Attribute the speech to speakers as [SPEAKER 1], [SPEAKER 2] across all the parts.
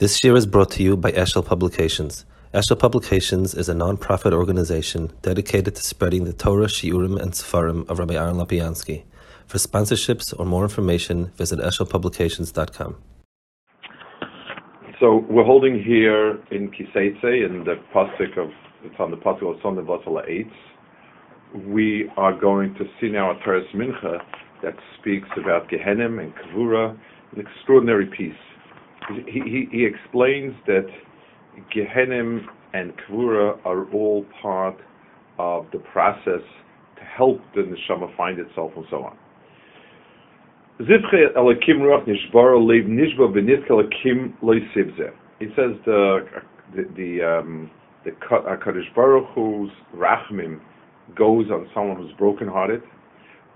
[SPEAKER 1] This year is brought to you by Eshel Publications. Eshel Publications is a non-profit organization dedicated to spreading the Torah, Shiurim, and Sefarim of Rabbi Aaron Lopiansky. For sponsorships or more information, visit eshelpublications.com.
[SPEAKER 2] So we're holding here in Ki Seitze, in the pasuk of the pasuk of Sunday Vatala 8. We are going to see now a Teres Mincha that speaks about Gehenim and Kavura, an extraordinary piece he, he, explains that Gehenim and Kvura are all part of the process to help the neshama find itself and so on. He says the the the um, the Kaddish Baruch Hu's rachmim goes on someone who's brokenhearted.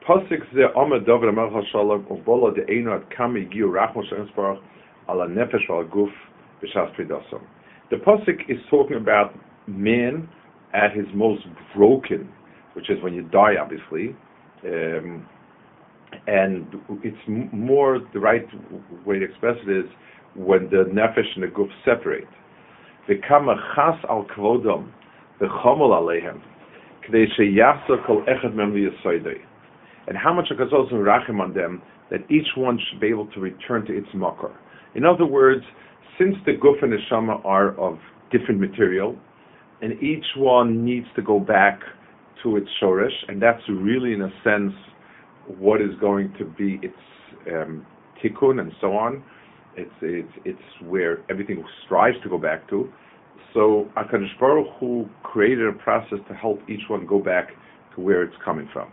[SPEAKER 2] Pasuk ze Amad David Amelch Hashalom Ubola de Einu Ad Kam Igiu Rachmo Shem nefesh guf b'shas The pasuk is talking about man at his most broken, which is when you die, obviously, um, and it's more the right way to express it is when the nefesh and the guf separate. V'kama chas al kvodom v'chomol aleihem echad and how much HaKadosh rachim on them that each one should be able to return to its makar. In other words, since the guf and the shama are of different material, and each one needs to go back to its shorish, and that's really, in a sense, what is going to be its um, tikkun and so on. It's it's it's where everything strives to go back to. So Hakadosh Baruch Hu created a process to help each one go back to where it's coming from.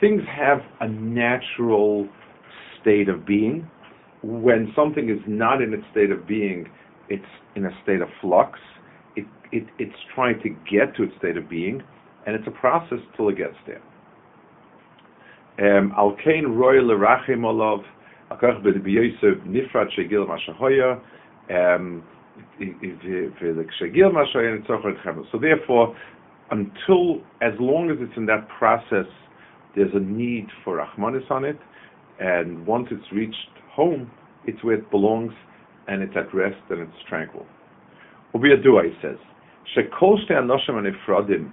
[SPEAKER 2] things have a natural state of being. When something is not in its state of being, it's in a state of flux. It, it, it's trying to get to its state of being, and it's a process till it gets there. Um, Alkein roy lerachim olav, akach b'yosef nifrat shegil mashahoya, um, so therefore, until as long as it's in that process there's a need for Rahmanis on it, and once it's reached home, it's where it belongs, and it's at rest and it's tranquil. Ubiyadua, he says, Shekol anoshim anifradim,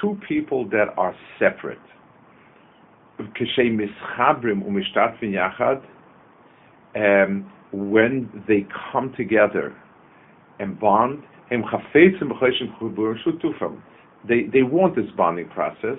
[SPEAKER 2] two people that are separate, k'shei mischabrim umishtatvin yachad, um, when they come together and bond, they, they want this bonding process,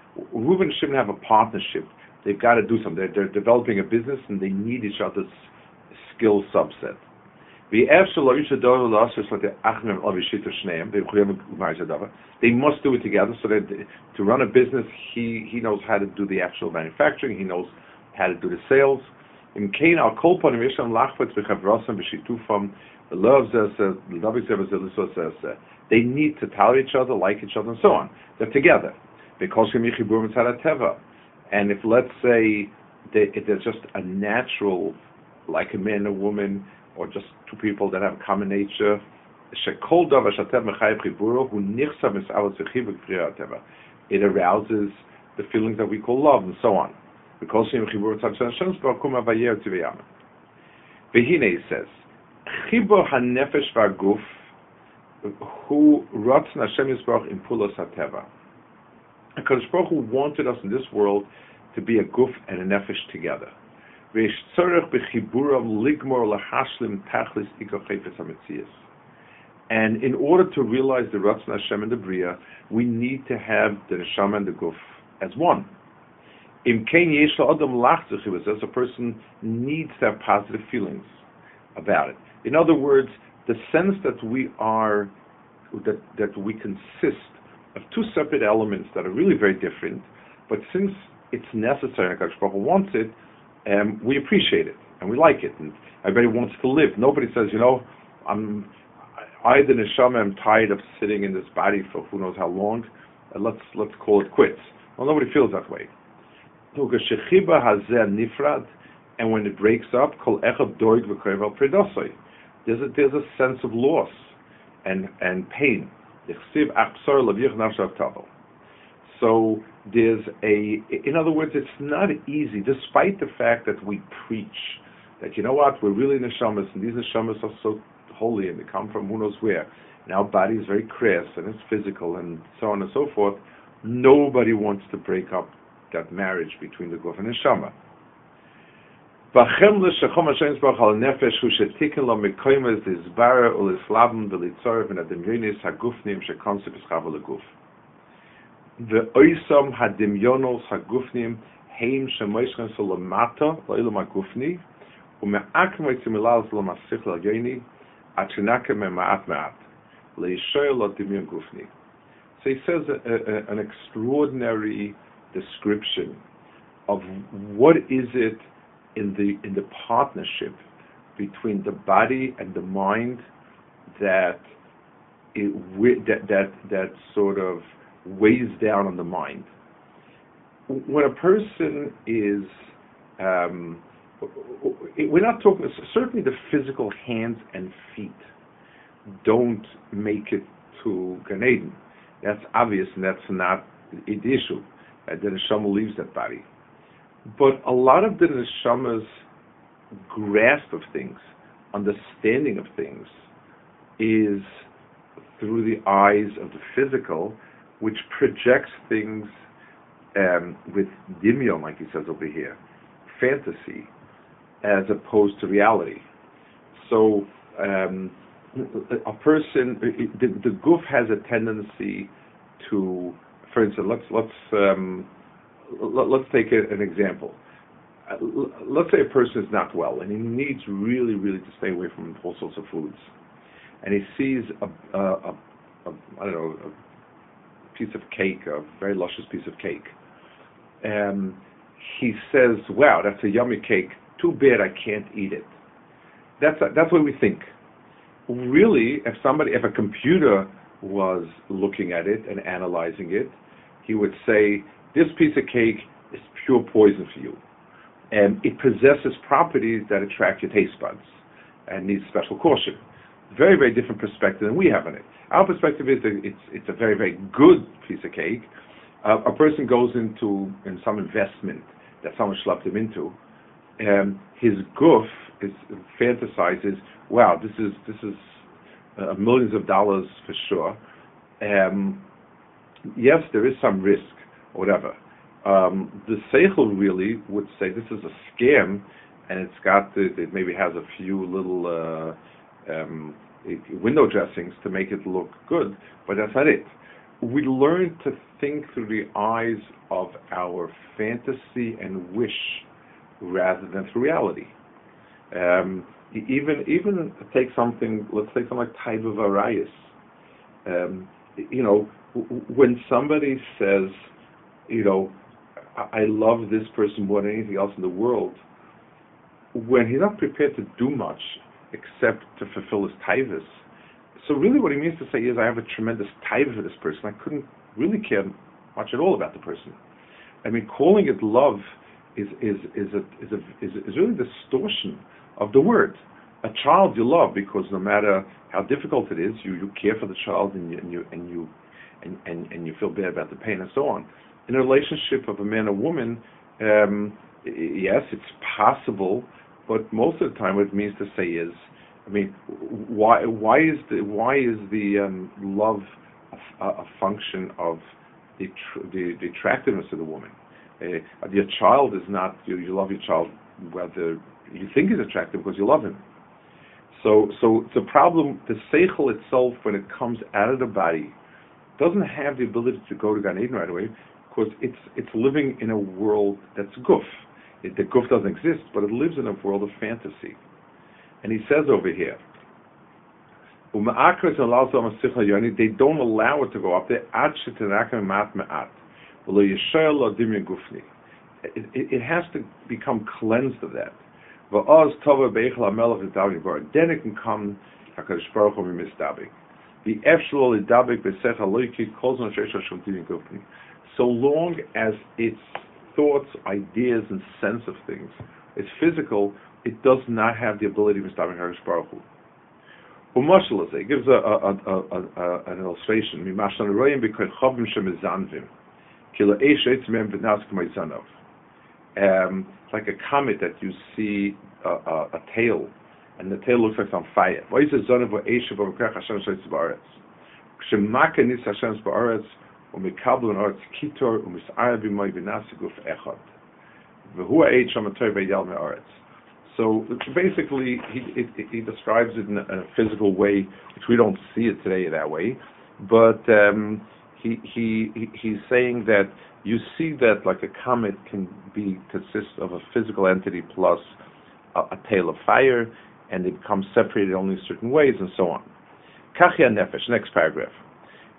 [SPEAKER 2] Reuven and Shimon have a partnership. They've got to do something. They're, they're developing a business and they need each other's skill subset. They must do it together so that to run a business, he, he knows how to do the actual manufacturing, he knows how to do the sales. In Cain, al kol panim yesh lachvetz b'chavrosam b'shitufam They need to tell each other, like each other, and so on. They're together. And if let's say there's just a natural, like a man and a woman, or just two people that have common nature, it arouses the feelings that we call love and so on. Vehine says, Chibur hanefesh v'aguf, hu rotzen Hashem Yisbarach in pulos hateva. Because Baruch Hu wanted us in this world to be a guf and a nefesh together. And in order to realize the Ratzon Hashem and the Bria, we need to have the Neshama and the Guf as one. Im Adam as a person needs to have positive feelings about it. In other words, the sense that we are that that we consist of two separate elements that are really very different, but since it's necessary and Baruch wants it, um, we appreciate it and we like it, and everybody wants to live. Nobody says, you know, I'm I the neshama am tired of sitting in this body for who knows how long. And let's let's call it quits. Well, nobody feels that way. And when it breaks up, there's a, there's a sense of loss and, and pain. So there's a, in other words, it's not easy, despite the fact that we preach that, you know what, we're really neshamas, and these neshamas are so holy, and they come from who knows where. And our body is very crass, and it's physical, and so on and so forth. Nobody wants to break up that marriage between the Guf and Neshama. Bachem l'shachom Hashem Yisbarach al nefesh hu shetikin lo mekoymes dizbara and ademyonis hagufnim shekonse b'schav l'guf. Ve'oisam hademyonos hagufnim heim shemoyschen so lamata lo'ilam hagufni u'me'akem v'tzimilal lo masich l'geni atrinake me'ma'at ma'at le'ishoy lo demyon gufni. So he says a, a, an extraordinary description of what is it in the in the partnership between the body and the mind that it that that that sort of weighs down on the mind. When a person is um, we're not talking certainly the physical hands and feet don't make it to Gan Eden. That's obvious and that's not the issue. Uh, the neshama leaves that body. But a lot of the neshama's grasp of things, understanding of things, is through the eyes of the physical, which projects things um, with dimion, like he says over here, fantasy, as opposed to reality. So um, a person, the, the goof has a tendency to, for instance, let's let's um, let's take an example. Uh, let's say a person is not well and he needs really, really to stay away from all sorts of foods, and he sees a, a, a, a I don't know a piece of cake, a very luscious piece of cake, and he says, "Wow, that's a yummy cake. Too bad I can't eat it." That's that's what we think. Really, if somebody, if a computer was looking at it and analyzing it, he would say, this piece of cake is pure poison for you. And it possesses properties that attract your taste buds and needs special caution. Very, very different perspective than we have on it. Our perspective is that it's, it's a very, very good piece of cake. Uh, a person goes into in some investment that someone schlepped him into. and his goof is fantasizes, wow, this is this is uh, millions of dollars for sure. Um, yes, there is some risk, whatever. Um, the seichel really would say this is a scam, and it's got the, it maybe has a few little uh, um, window dressings to make it look good, but that's not it. We learn to think through the eyes of our fantasy and wish rather than through reality. Um, even even take something. Let's take something like type of Um, you know, when somebody says, you know, I love this person more than anything else in the world, when he's not prepared to do much except to fulfill his tivus. So really what he means to say is I have a tremendous taiva for this person. I couldn't really care much at all about the person. I mean, calling it love is is is a is a is, is really distortion of the word. A child you love because no matter how difficult it is, you, you care for the child and you and you and you and, and, and you feel bad about the pain and so on in a relationship of a man and woman, um, yes, it's possible, but most of the time, what it means to say is, I mean, why why is the why is the um, love a, a, function of the, tr- the, the attractiveness of the woman? Uh, your child is not you, you love your child whether you think he's attractive because you love him. So, so the problem, the seichel itself, when it comes out of the body, doesn't have the ability to go to Gan Eden right away because it's it's living in a world that's guf. It, the guf doesn't exist, but it lives in a world of fantasy. And he says over here, they don't allow it to go up there. It, it, it has to become cleansed of that. Then it can come shesha gufni. So long as its thoughts, ideas, and sense of things is physical, it does not have the ability to mistabik HaKadosh Baruch Hu. It gives a, a, a, an illustration. Um, it's like a comet that you see a, a, a, tail, and the tail looks like it's on fire. It. So basically, he, he, he describes it in a, a, physical way, which we don't see it today that way. But um, he, he, he's saying that you see that like a comet can be consist of a physical entity plus a, a tail of fire, and they become separated only in certain ways, and so on. Kachia nefesh. Next paragraph.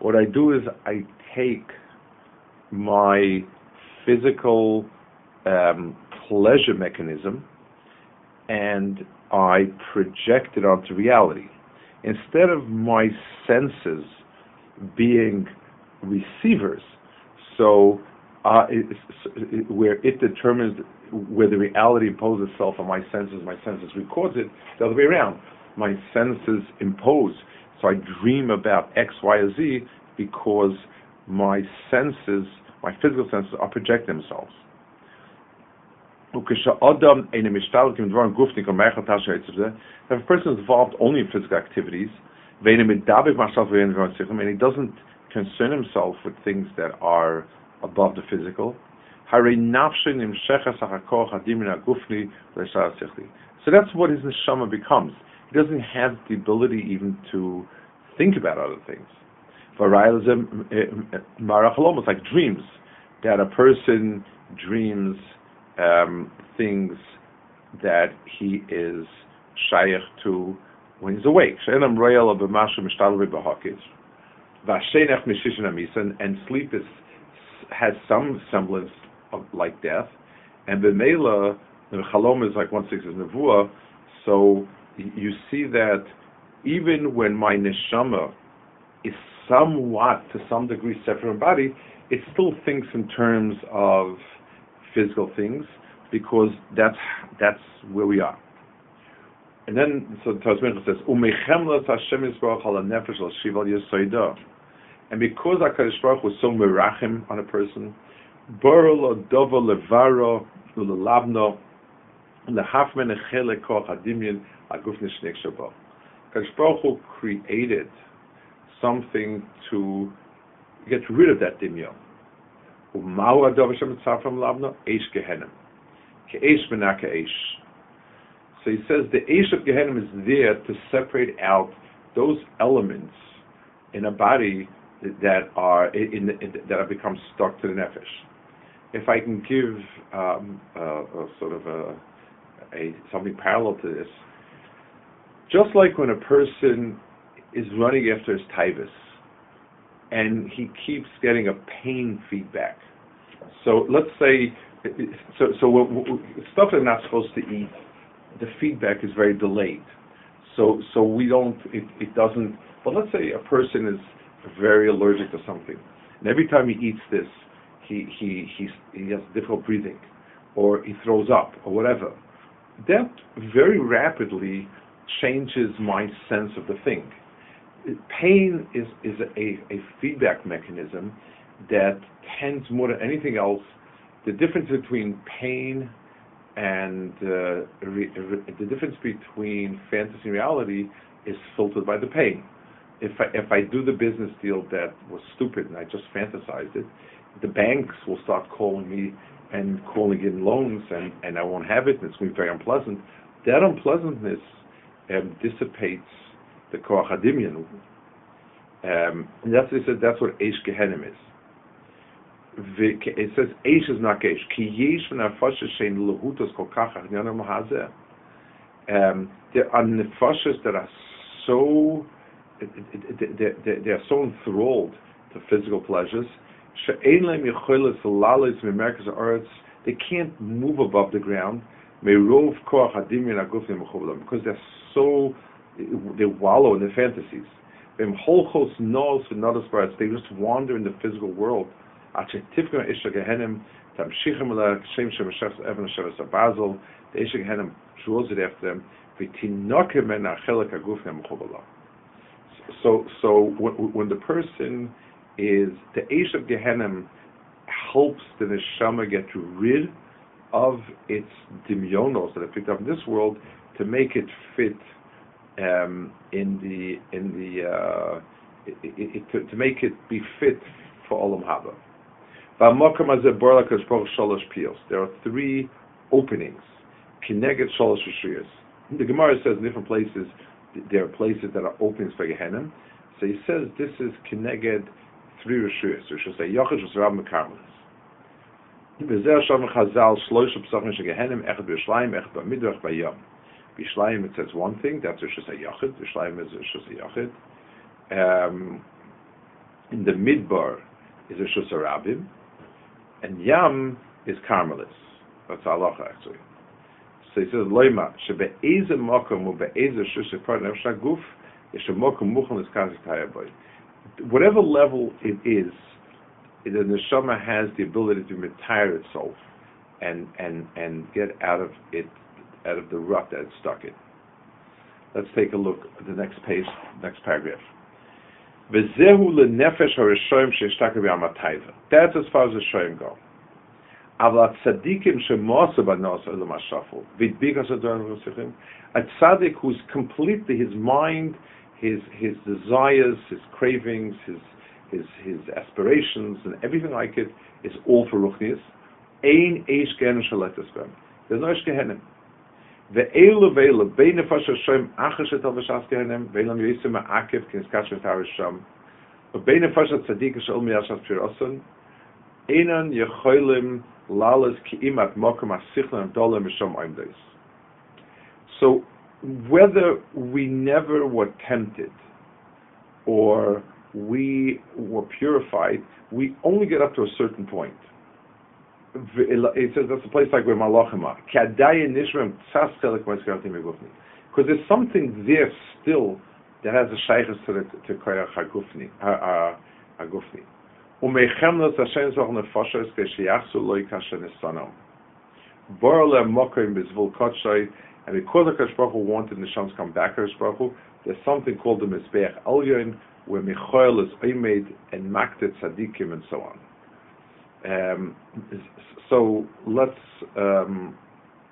[SPEAKER 2] what I do is I take my physical um, pleasure mechanism and I project it onto reality. Instead of my senses being receivers, so uh, it, where it determines where the reality imposes itself on my senses, my senses records it, the other way around. My senses impose. So I dream about X, Y, or Z because my senses, my physical senses, are projecting themselves. If a person is involved only in physical activities, and he doesn't concern himself with things that are above the physical. So that's what his neshama becomes. He doesn't have the ability even to think about other things. Almost like dreams, that a person dreams um, things that he is shaykh to when he's awake and sleep is, has some semblance of like death, and the b'meila the chalom is like one six is nevuah. So you see that even when my neshama is somewhat to some degree separate from body, it still thinks in terms of physical things because that's that's where we are. And then so Tazmincha says, "Umechemlas Hashem nefesh al shival yisoida." And because HaKadosh Baruch was so merachim on a person, Borol Dova Levaro Ulalabno Lehafmen Echele Koch. HaKadosh Baruch Hu created something to get rid of that dimyon. So he says the Eish of Gehenim is there to separate out those elements in a body that are in, in, that have become stuck to the nefesh. If I can give um, a, a sort of a, a something parallel to this, just like when a person is running after his tivus and he keeps getting a pain feedback. So let's say, so so stuff they're not supposed to eat, the feedback is very delayed. So so we don't it, it doesn't. But let's say a person is very allergic to something, and every time he eats this, he he he he has difficult breathing, or he throws up, or whatever. That very rapidly changes my sense of the thing. Pain is, is a, a feedback mechanism that tends more than anything else. The difference between pain and uh, re, re, the difference between fantasy and reality is filtered by the pain. If I, if I do the business deal that was stupid and I just fantasized it, the banks will start calling me and calling in loans and, and I won't have it and it's going to be very unpleasant. That unpleasantness um, dissipates the koach. Um, and that's, it says, that's what Eish Gehenim is. It says Eish is not Eish. Ki yesh v'nafashes shein lehutos kol kach achnyanim hazeh. Um, there are nefashas that are so they are so enthralled to physical pleasures. They can't move above the ground because they're so they wallow in their fantasies. They just wander in the physical world. The Isha Gehenim draws it after. So, so when, the person is the Aish of Gehenim helps the neshama get rid of its dimyonos that are picked up in this world to make it fit um, in the in the uh, it, it, to, to, make it be fit for olam haba. There are three openings. Kineged shalosh The Gemara says in different places there are places that are openings for Gehenim. So he says this is Kineged tsvir shus so shos a yachos vos rab mekamlos di bezer shom khazal shloish psakh mish gehenem ech be shlaim ech be midrach be yom. Be shlaim it says one thing that's shos a yachos be shlaim is shos a yachos um in the midbar is a shos and yam is karmelis that's halacha actually so it says loima shebe mokom u be a partner shaguf ish a mokom mukhon is kazi tayaboy Whatever level it is, the neshama has the ability to retire itself and and and get out of it, out of the rut that it's stuck in. Let's take a look at the next page, next paragraph. V'zehu lenefesh harishoyim sheishtaka b'yamatayva. That's as far as the shoyim go. אבל הצדיקים שמוסו בנוס אלו השפל, והדביק הדברים הנוסחים, a tzaddik who's completely, his mind, his his desires, his cravings, his his his aspirations, and everything like it is all for ruchnius. Ein eish gehen shalatis ben. There's no eish gehenim. The eilu veila bei nefesh Hashem achas et avashas gehenim veilam yisim ha'akev kinskash et harisham. Bei nefesh tzadik shol miyashas pirosan einan yecholim lalas ki'imat mokum asichlan dolem misham oimdeis. So whether we never were tempted or we were purified, we only get up to a certain point. It says that's a place like where malachim are. Because there's something there still that has a shaykhus to, to koyach hagufni. Umechem and because the Kadosh Baruch Hu wanted Neshams come back to Baruch Hu, there's something called the Mizbeach Elyon, where Michael is Oimed and Maktet Tzadikim and so on. Um, so let's um,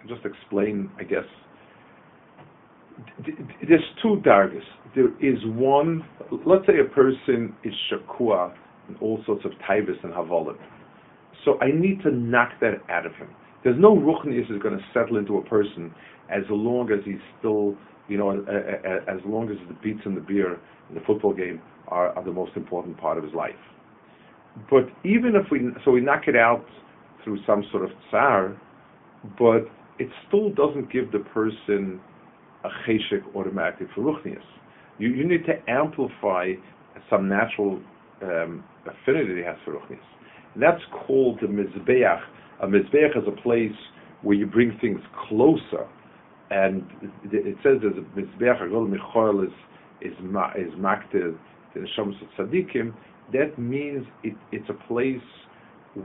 [SPEAKER 2] just explain, I guess. There's two dargis. There is one, let's say a person is Shakua, and all sorts of taibis and havolim. So I need to knock that out of him. There's no ruchnius is going to settle into a person as long as he's still, you know, as long as the beats and the beer and the football game are, are the most important part of his life. But even if we, so we knock it out through some sort of tsar, but it still doesn't give the person a cheshik automatically for ruchnius. You, you need to amplify some natural um, affinity he has for Ruchnis. That's called the Mizbeach. A mizbeach is a place where you bring things closer, and it says there's a mizbeach agol michoel is is ma, is makted the neshama tzaddikim. That means it, it's a place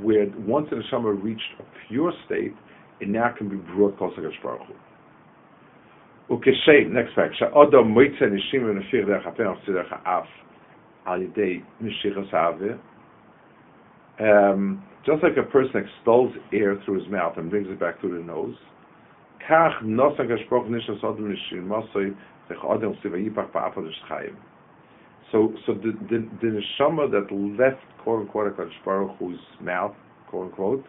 [SPEAKER 2] where once the neshama reached a pure state, it now can be brought closer to Baruch Hu. Ukeshem, next fact, she'odom moitze nishim v'nefir derech ha'pen of tzidech ha'af al yidei mishichas ha'aveh, um, just like a person extols air through his mouth and brings it back through the nose, so, so the, the, the neshama that left, quote unquote, HaKadosh Baruch Hu's mouth, quote unquote,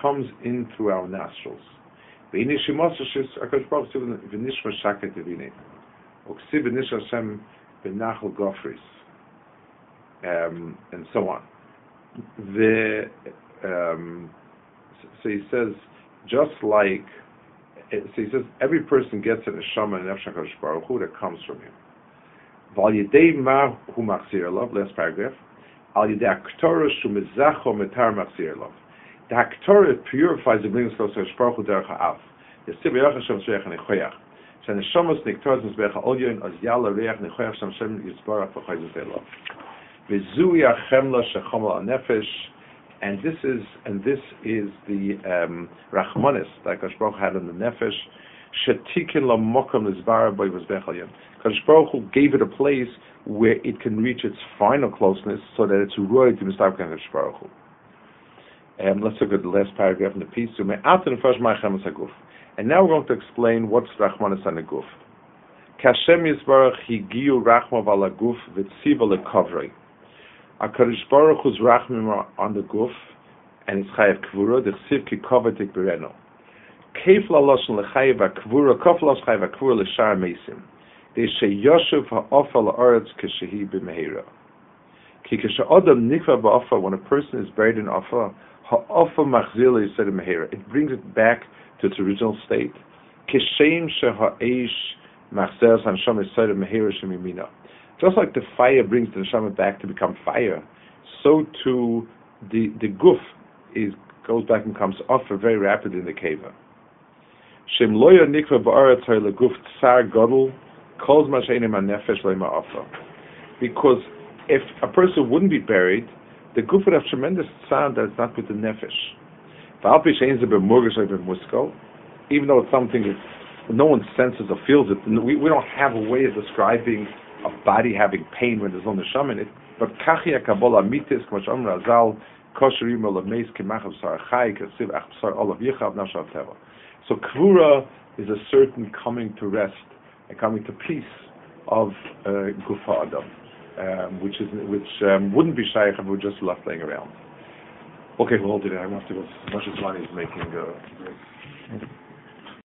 [SPEAKER 2] comes in through our nostrils. Um, and so on the um, so he says just like so he says every person gets an neshama and nefesh Baruch Hu that comes from him. Val yedei ma hu machzir love last paragraph. Al yedei aktora shumizacho metar machzir love. The aktora purifies the bringing of Hakadosh Baruch Hu derech ha'af. Yisiv yoch Hashem shreich nechoyach. Shan neshamas niktoras nizbech ha'olyon az yala reach nechoyach shem shem yisbarach v'chayzut elov and this is and this is the um, rachmanis that Kadosh Baruch had in the nefesh. Shetikin lamokum nizbara by vizbechaliyim. Kadosh Baruch Hu gave it a place where it can reach its final closeness, so that it's rooted to Mistavkan Kadosh Baruch Hu. Um, let's look at the last paragraph in the piece. And now we're going to explain what's Rachmanis and the Guf. Kashem Yisbarach higiu rachma v'alaguf v'tziva lekavrei. HaKadosh Baruch Hu's Rachmim on the Guf and it's Chayav Kvura, the Chsiv ki kovetik bereno. Keif la loshen lechayav kof los chayav ha-kvura l'shar meisim. De sheyoshev ha-ofa la'aretz b'mehira. Ki kashe nikva ba'ofa, when a person is buried in ofa, Ha'ofa machzila said in Mehera. It brings it back to its original state. Kishem sheha'esh machzer hanshama said in Mehera shemimina. Just like the fire brings the neshama back to become fire, so too the the guf is goes back and comes off very rapidly in the cave. Shem loya nikva ba'aretz guf tsar godel calls mashenim. Because if a person wouldn't be buried, the guf would have tremendous sound that is not with the nefesh. Even though it's something that no one senses or feels it, we, we don't have a way of describing a body having pain when there's no neshama in it. But kachia kabbalah mitis, k'mash amr azal, kosher k'machav sar chai, k'siv ach sar olav yichav nashav teva. So kvura is a certain coming to rest, a coming to peace of uh, gufa adam um, which is which um, wouldn't be shaykh if we just left laying around. Okay, we'll hold it. I have to go. Much as money is making. Uh,